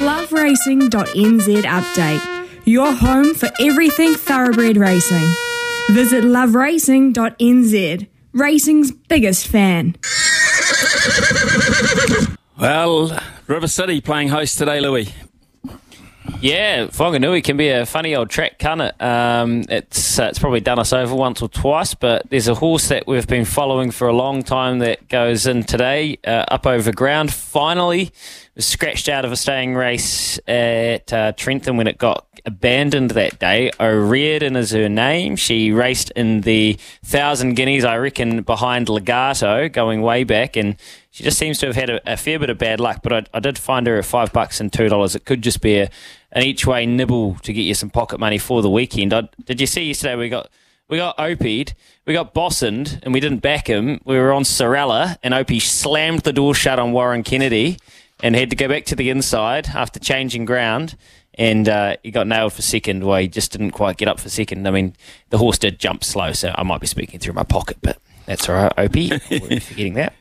loveracing.nz update. Your home for everything thoroughbred racing. Visit loveracing.nz. Racing's biggest fan. Well, River City playing host today, Louis. Yeah, Whanganui can be a funny old track, can't it? Um, it's uh, it's probably done us over once or twice, but there's a horse that we've been following for a long time that goes in today, uh, up over ground. Finally, was scratched out of a staying race at uh, Trentham when it got abandoned that day. O'Riordan is her name. She raced in the Thousand Guineas, I reckon, behind Legarto, going way back, and she just seems to have had a, a fair bit of bad luck. But I, I, did find her at five bucks and two dollars. It could just be a, an each way nibble to get you some pocket money for the weekend. I, did you see yesterday we got we got Opied, we got Bossend, and we didn't back him. We were on Sorella, and Opie slammed the door shut on Warren Kennedy and had to go back to the inside after changing ground. And uh, he got nailed for second. Well, he just didn't quite get up for second. I mean, the horse did jump slow, so I might be speaking through my pocket, but that's all right, Opie. We're forgetting that.